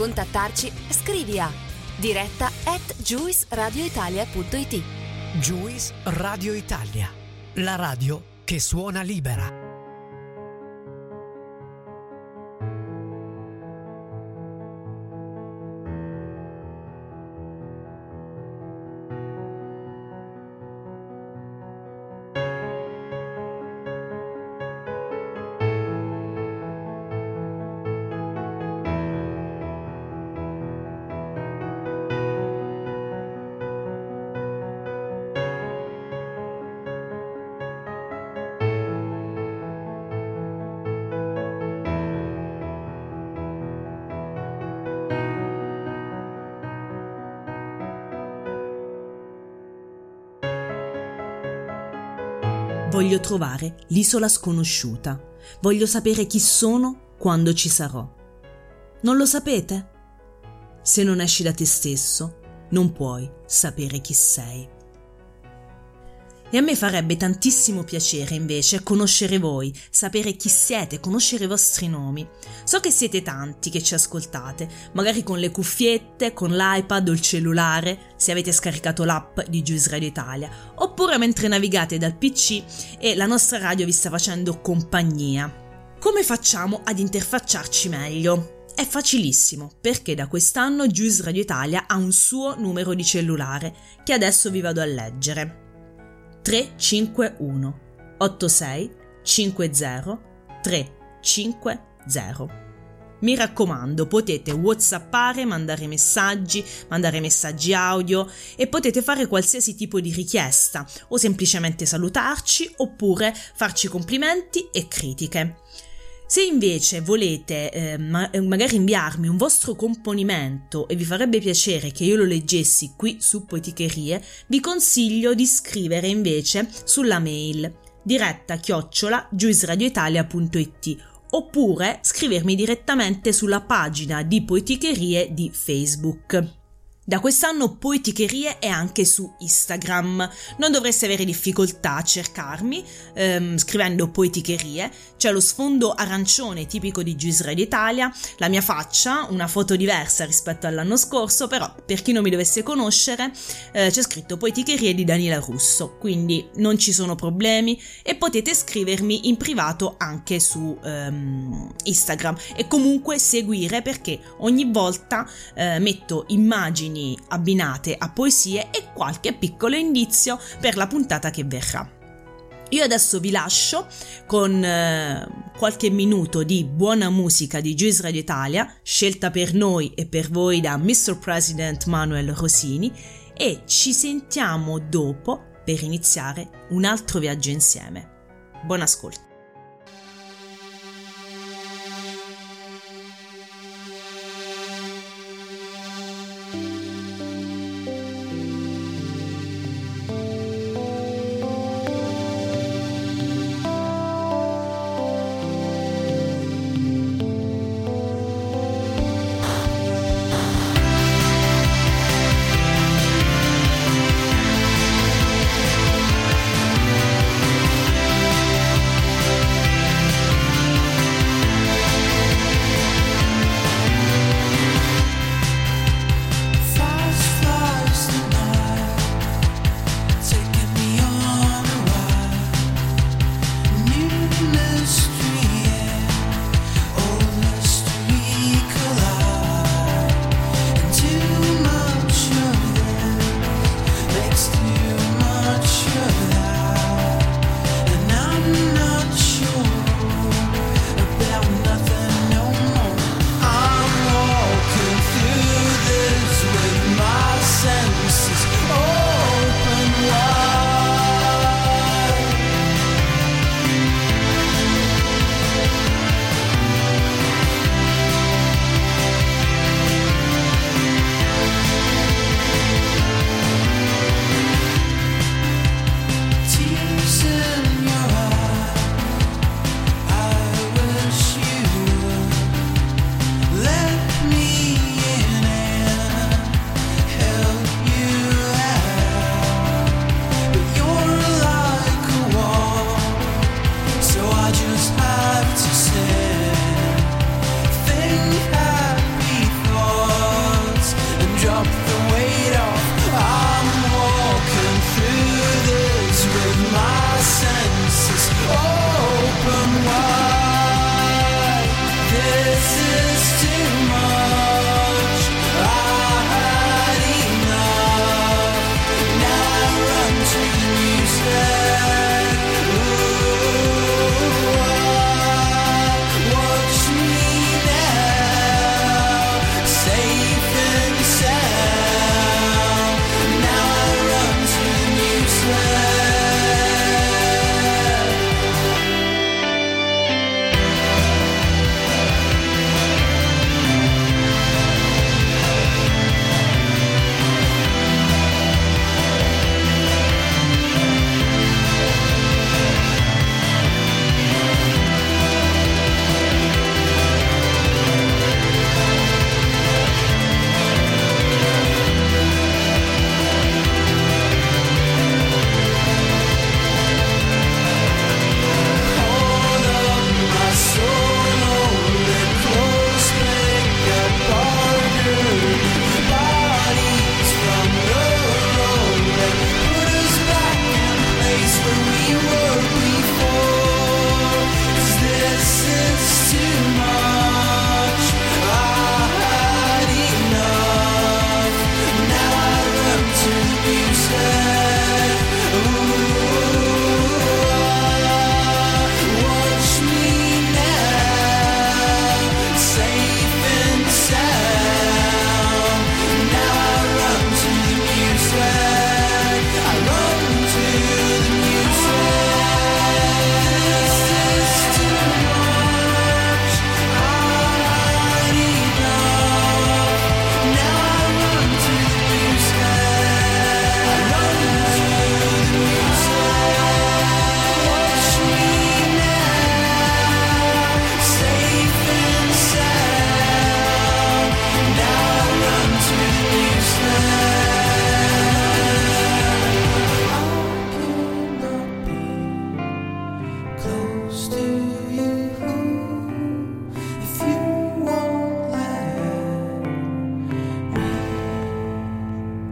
Contattarci, scrivi a diretta at juiceradioitalia.it. Juice Radio Italia, la radio che suona libera. Voglio trovare l'isola sconosciuta. Voglio sapere chi sono quando ci sarò. Non lo sapete? Se non esci da te stesso, non puoi sapere chi sei. E a me farebbe tantissimo piacere invece conoscere voi, sapere chi siete, conoscere i vostri nomi. So che siete tanti che ci ascoltate, magari con le cuffiette, con l'iPad o il cellulare, se avete scaricato l'app di Juice Radio Italia, oppure mentre navigate dal PC e la nostra radio vi sta facendo compagnia. Come facciamo ad interfacciarci meglio? È facilissimo, perché da quest'anno Juice Radio Italia ha un suo numero di cellulare, che adesso vi vado a leggere. 351 86 50 350. Mi raccomando, potete whatsappare, mandare messaggi, mandare messaggi audio e potete fare qualsiasi tipo di richiesta o semplicemente salutarci oppure farci complimenti e critiche. Se invece volete eh, ma- magari inviarmi un vostro componimento e vi farebbe piacere che io lo leggessi qui su Poeticherie, vi consiglio di scrivere invece sulla mail diretta chiocciola giuisradioitalia.it oppure scrivermi direttamente sulla pagina di Poeticherie di Facebook. Da quest'anno Poeticherie è anche su Instagram. Non dovreste avere difficoltà a cercarmi ehm, scrivendo Poeticherie. C'è lo sfondo arancione tipico di Juice Radio Italia, la mia faccia, una foto diversa rispetto all'anno scorso, però per chi non mi dovesse conoscere eh, c'è scritto Poeticherie di Daniela Russo, quindi non ci sono problemi e potete scrivermi in privato anche su ehm, Instagram e comunque seguire perché ogni volta eh, metto immagini abbinate a poesie e qualche piccolo indizio per la puntata che verrà. Io adesso vi lascio con eh, qualche minuto di buona musica di Juice Radio Italia, scelta per noi e per voi da Mr. President Manuel Rosini, e ci sentiamo dopo per iniziare un altro viaggio insieme. Buon ascolto.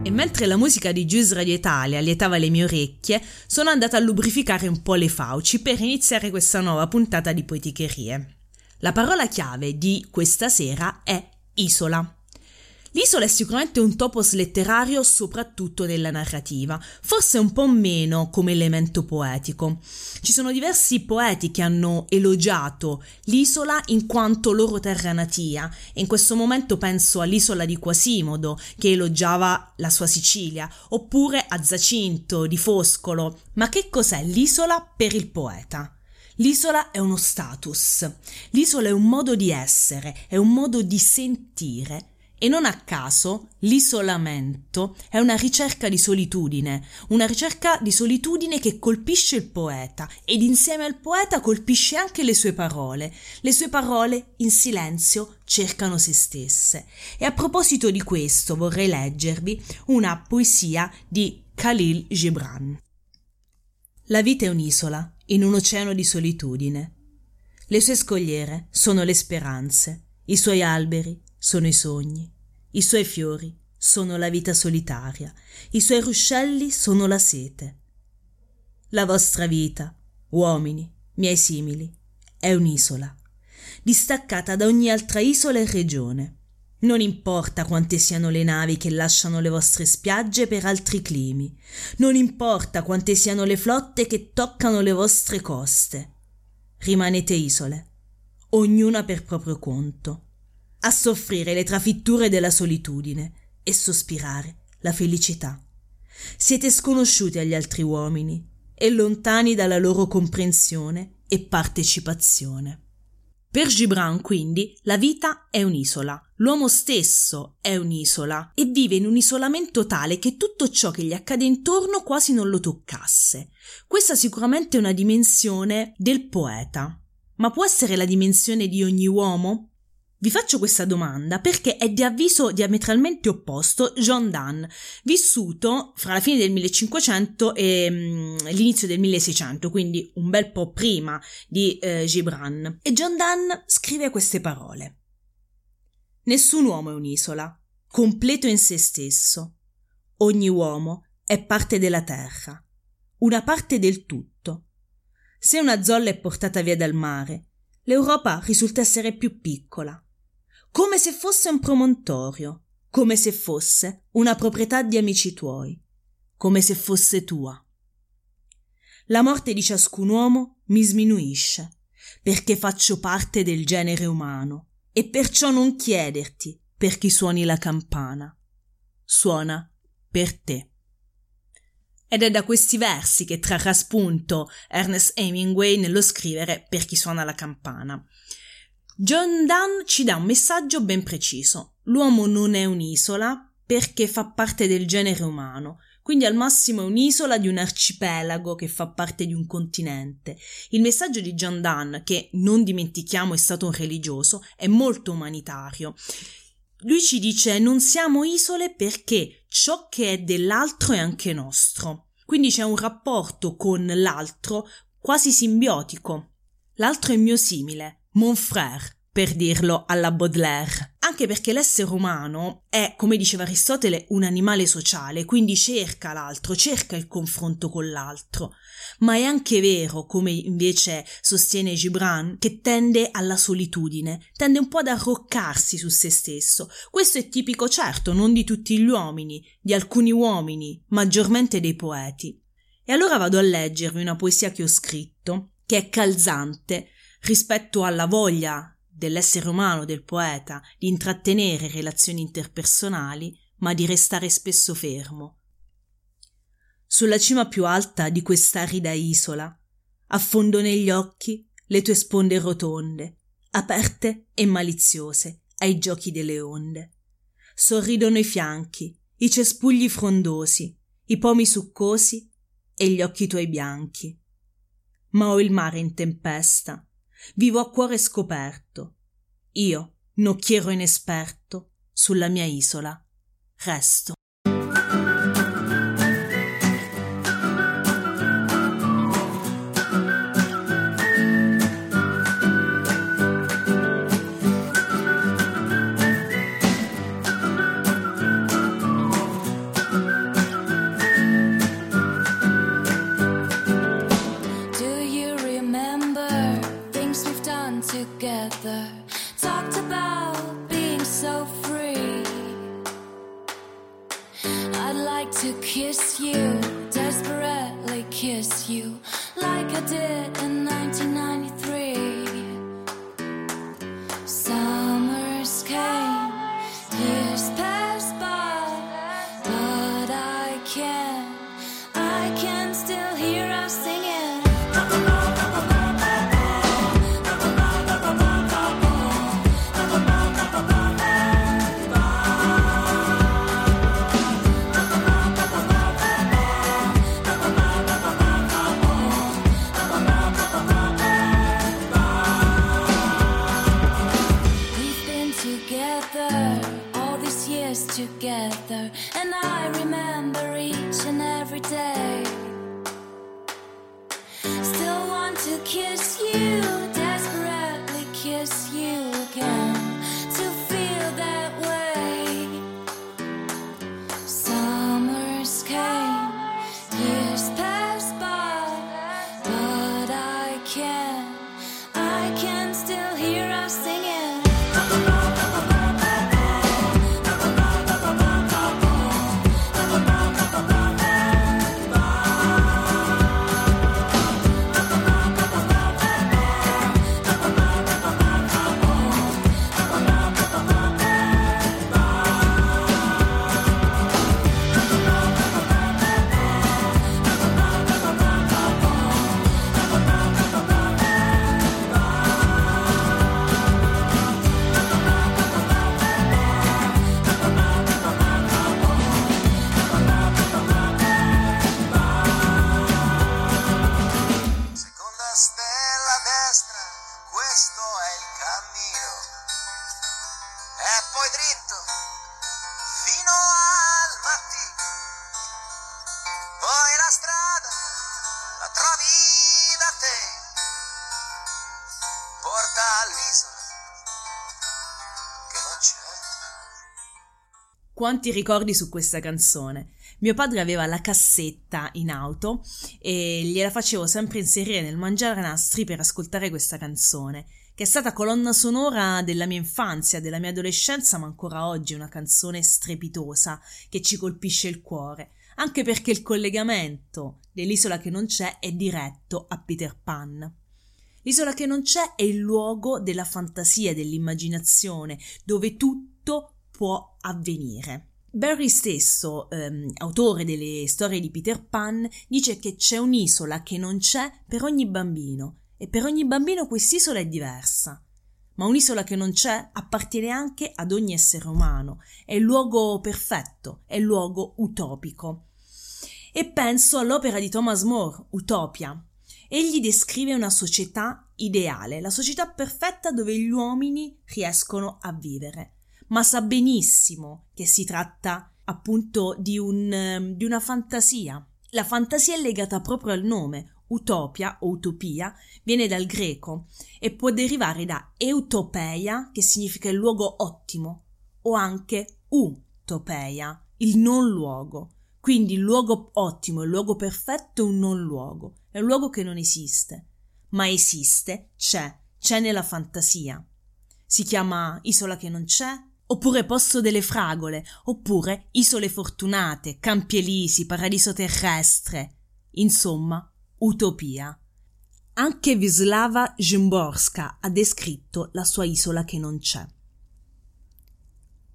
Mentre la musica di Juice Radio Italia lietava le mie orecchie, sono andata a lubrificare un po' le fauci per iniziare questa nuova puntata di Poeticherie. La parola chiave di questa sera è isola. L'isola è sicuramente un topos letterario soprattutto nella narrativa, forse un po' meno come elemento poetico. Ci sono diversi poeti che hanno elogiato l'isola in quanto loro terra natia e in questo momento penso all'isola di Quasimodo che elogiava la sua Sicilia, oppure a Zacinto di Foscolo. Ma che cos'è l'isola per il poeta? L'isola è uno status, l'isola è un modo di essere, è un modo di sentire e non a caso l'isolamento è una ricerca di solitudine, una ricerca di solitudine che colpisce il poeta ed insieme al poeta colpisce anche le sue parole. Le sue parole in silenzio cercano se stesse. E a proposito di questo vorrei leggervi una poesia di Khalil Gibran. La vita è un'isola in un oceano di solitudine. Le sue scogliere sono le speranze, i suoi alberi sono i sogni, i suoi fiori sono la vita solitaria, i suoi ruscelli sono la sete. La vostra vita, uomini, miei simili, è un'isola, distaccata da ogni altra isola e regione. Non importa quante siano le navi che lasciano le vostre spiagge per altri climi, non importa quante siano le flotte che toccano le vostre coste. Rimanete isole, ognuna per proprio conto a soffrire le trafitture della solitudine e sospirare la felicità. Siete sconosciuti agli altri uomini e lontani dalla loro comprensione e partecipazione. Per Gibran, quindi, la vita è un'isola, l'uomo stesso è un'isola e vive in un isolamento tale che tutto ciò che gli accade intorno quasi non lo toccasse. Questa sicuramente è una dimensione del poeta. Ma può essere la dimensione di ogni uomo? Vi faccio questa domanda perché è di avviso diametralmente opposto John Donne, vissuto fra la fine del 1500 e mm, l'inizio del 1600, quindi un bel po' prima di eh, Gibran. E John Donne scrive queste parole. Nessun uomo è un'isola, completo in se stesso. Ogni uomo è parte della terra, una parte del tutto. Se una zolla è portata via dal mare, l'Europa risulta essere più piccola come se fosse un promontorio, come se fosse una proprietà di amici tuoi, come se fosse tua. La morte di ciascun uomo mi sminuisce, perché faccio parte del genere umano, e perciò non chiederti per chi suoni la campana. Suona per te. Ed è da questi versi che trarrà spunto Ernest Hemingway nello scrivere Per chi suona la campana. John Donne ci dà un messaggio ben preciso. L'uomo non è un'isola perché fa parte del genere umano, quindi al massimo è un'isola di un arcipelago che fa parte di un continente. Il messaggio di John Donne, che non dimentichiamo è stato un religioso, è molto umanitario. Lui ci dice non siamo isole perché ciò che è dell'altro è anche nostro. Quindi c'è un rapporto con l'altro quasi simbiotico. L'altro è mio simile, mon frère, per dirlo alla Baudelaire. Anche perché l'essere umano è, come diceva Aristotele, un animale sociale, quindi cerca l'altro, cerca il confronto con l'altro. Ma è anche vero, come invece sostiene Gibran, che tende alla solitudine, tende un po' ad arroccarsi su se stesso. Questo è tipico, certo, non di tutti gli uomini, di alcuni uomini, maggiormente dei poeti. E allora vado a leggervi una poesia che ho scritto, che è calzante, rispetto alla voglia dell'essere umano, del poeta, di intrattenere relazioni interpersonali, ma di restare spesso fermo. Sulla cima più alta di quest'arida isola, affondo negli occhi le tue sponde rotonde, aperte e maliziose ai giochi delle onde. Sorridono i fianchi, i cespugli frondosi, i pomi succosi e gli occhi tuoi bianchi. Ma ho il mare in tempesta, Vivo a cuore scoperto. Io, nocchiero inesperto, sulla mia isola, resto. To kiss you, desperately kiss you, like I did together all these years together, and I remember each and every day. Still want to kiss you, Quanti ricordi su questa canzone? Mio padre aveva la cassetta in auto e gliela facevo sempre inserire nel mangiare nastri per ascoltare questa canzone, che è stata colonna sonora della mia infanzia, della mia adolescenza, ma ancora oggi è una canzone strepitosa che ci colpisce il cuore, anche perché il collegamento dell'isola che non c'è è diretto a Peter Pan. L'isola che non c'è è il luogo della fantasia, dell'immaginazione, dove tutto può avvenire. Barry stesso, ehm, autore delle storie di Peter Pan, dice che c'è un'isola che non c'è per ogni bambino e per ogni bambino quest'isola è diversa. Ma un'isola che non c'è appartiene anche ad ogni essere umano, è il luogo perfetto, è il luogo utopico. E penso all'opera di Thomas More, Utopia. Egli descrive una società ideale, la società perfetta dove gli uomini riescono a vivere ma sa benissimo che si tratta appunto di, un, ehm, di una fantasia. La fantasia è legata proprio al nome. Utopia o utopia viene dal greco e può derivare da eutopeia, che significa il luogo ottimo, o anche utopeia, il non luogo. Quindi il luogo ottimo, il luogo perfetto è un non luogo, è un luogo che non esiste, ma esiste, c'è, c'è nella fantasia. Si chiama isola che non c'è, oppure posto delle fragole, oppure isole fortunate, campi elisi, paradiso terrestre. Insomma, utopia. Anche Wisława Szymborska ha descritto la sua isola che non c'è.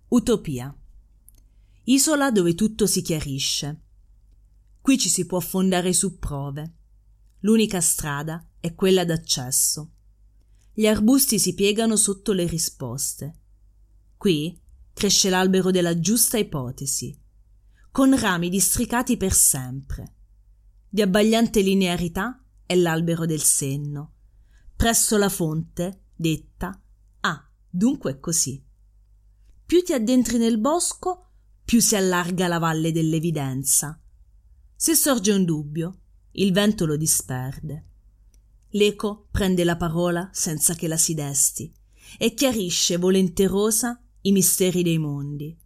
Utopia. Isola dove tutto si chiarisce. Qui ci si può affondare su prove. L'unica strada è quella d'accesso. Gli arbusti si piegano sotto le risposte. Qui cresce l'albero della giusta ipotesi, con rami districati per sempre. Di abbagliante linearità è l'albero del senno. Presso la fonte, detta Ah, dunque è così. Più ti addentri nel bosco, più si allarga la valle dell'evidenza. Se sorge un dubbio, il vento lo disperde. L'eco prende la parola senza che la si desti e chiarisce volenterosa i misteri dei mondi.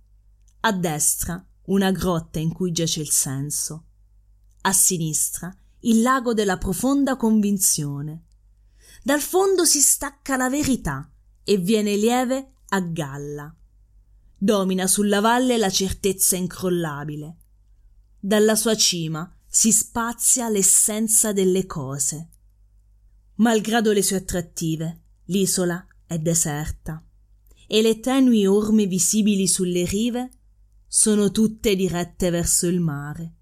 A destra una grotta in cui giace il senso. A sinistra il lago della profonda convinzione. Dal fondo si stacca la verità e viene lieve a galla. Domina sulla valle la certezza incrollabile. Dalla sua cima si spazia l'essenza delle cose. Malgrado le sue attrattive, l'isola è deserta e le tenui orme visibili sulle rive sono tutte dirette verso il mare,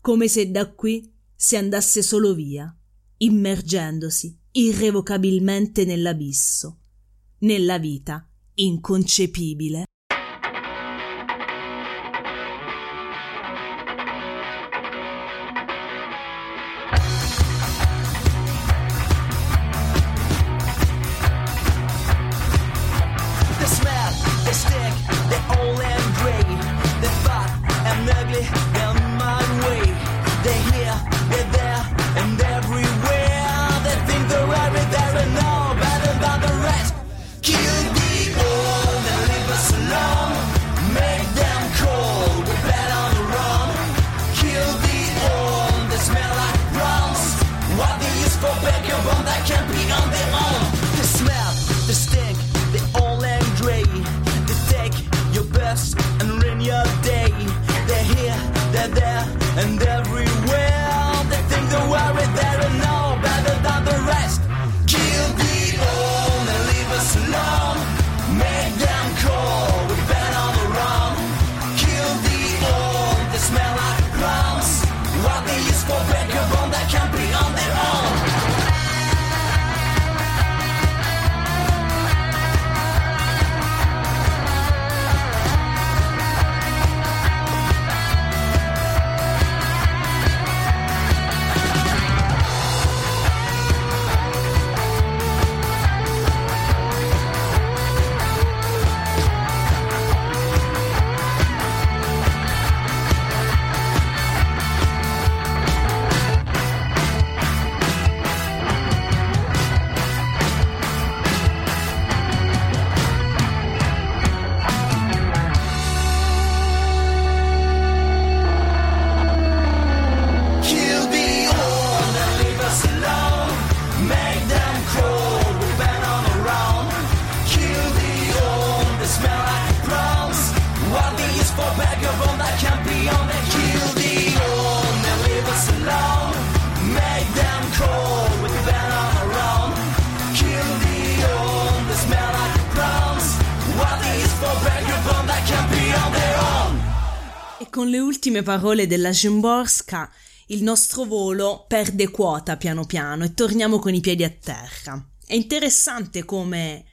come se da qui si andasse solo via, immergendosi irrevocabilmente nell'abisso, nella vita inconcepibile. And con le ultime parole della Szymborska il nostro volo perde quota piano piano e torniamo con i piedi a terra. È interessante come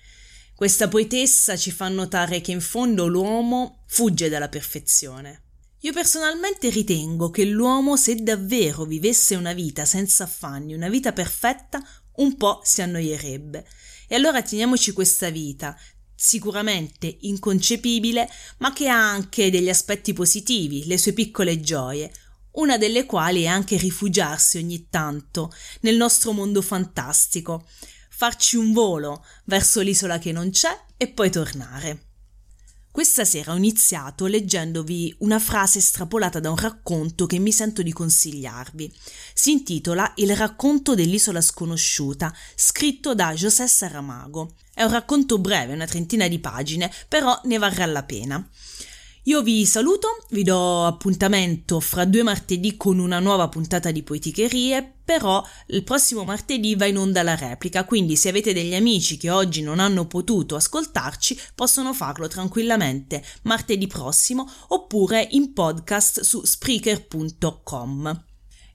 questa poetessa ci fa notare che in fondo l'uomo fugge dalla perfezione. Io personalmente ritengo che l'uomo, se davvero vivesse una vita senza affanni, una vita perfetta, un po' si annoierebbe. E allora teniamoci questa vita, sicuramente inconcepibile, ma che ha anche degli aspetti positivi, le sue piccole gioie, una delle quali è anche rifugiarsi ogni tanto nel nostro mondo fantastico, farci un volo verso l'isola che non c'è e poi tornare. Questa sera ho iniziato leggendovi una frase estrapolata da un racconto che mi sento di consigliarvi. Si intitola Il racconto dell'isola sconosciuta, scritto da José Saramago. È un racconto breve, una trentina di pagine, però ne varrà la pena. Io vi saluto, vi do appuntamento fra due martedì con una nuova puntata di Poeticherie, però il prossimo martedì va in onda la replica, quindi se avete degli amici che oggi non hanno potuto ascoltarci, possono farlo tranquillamente martedì prossimo oppure in podcast su spreaker.com.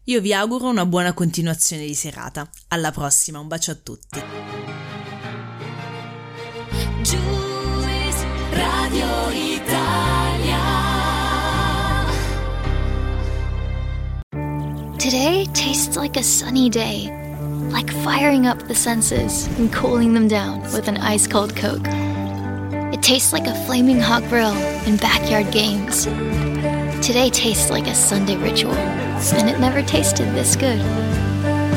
Io vi auguro una buona continuazione di serata. Alla prossima, un bacio a tutti. Today tastes like a sunny day, like firing up the senses and cooling them down with an ice cold Coke. It tastes like a flaming hot grill and backyard games. Today tastes like a Sunday ritual, and it never tasted this good.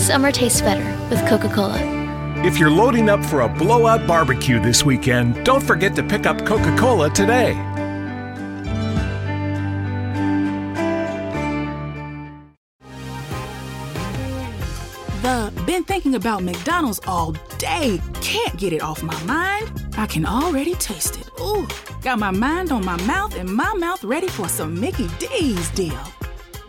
Summer tastes better with Coca Cola. If you're loading up for a blowout barbecue this weekend, don't forget to pick up Coca Cola today. The been thinking about McDonald's all day. Can't get it off my mind. I can already taste it. Ooh, got my mind on my mouth and my mouth ready for some Mickey D's deal.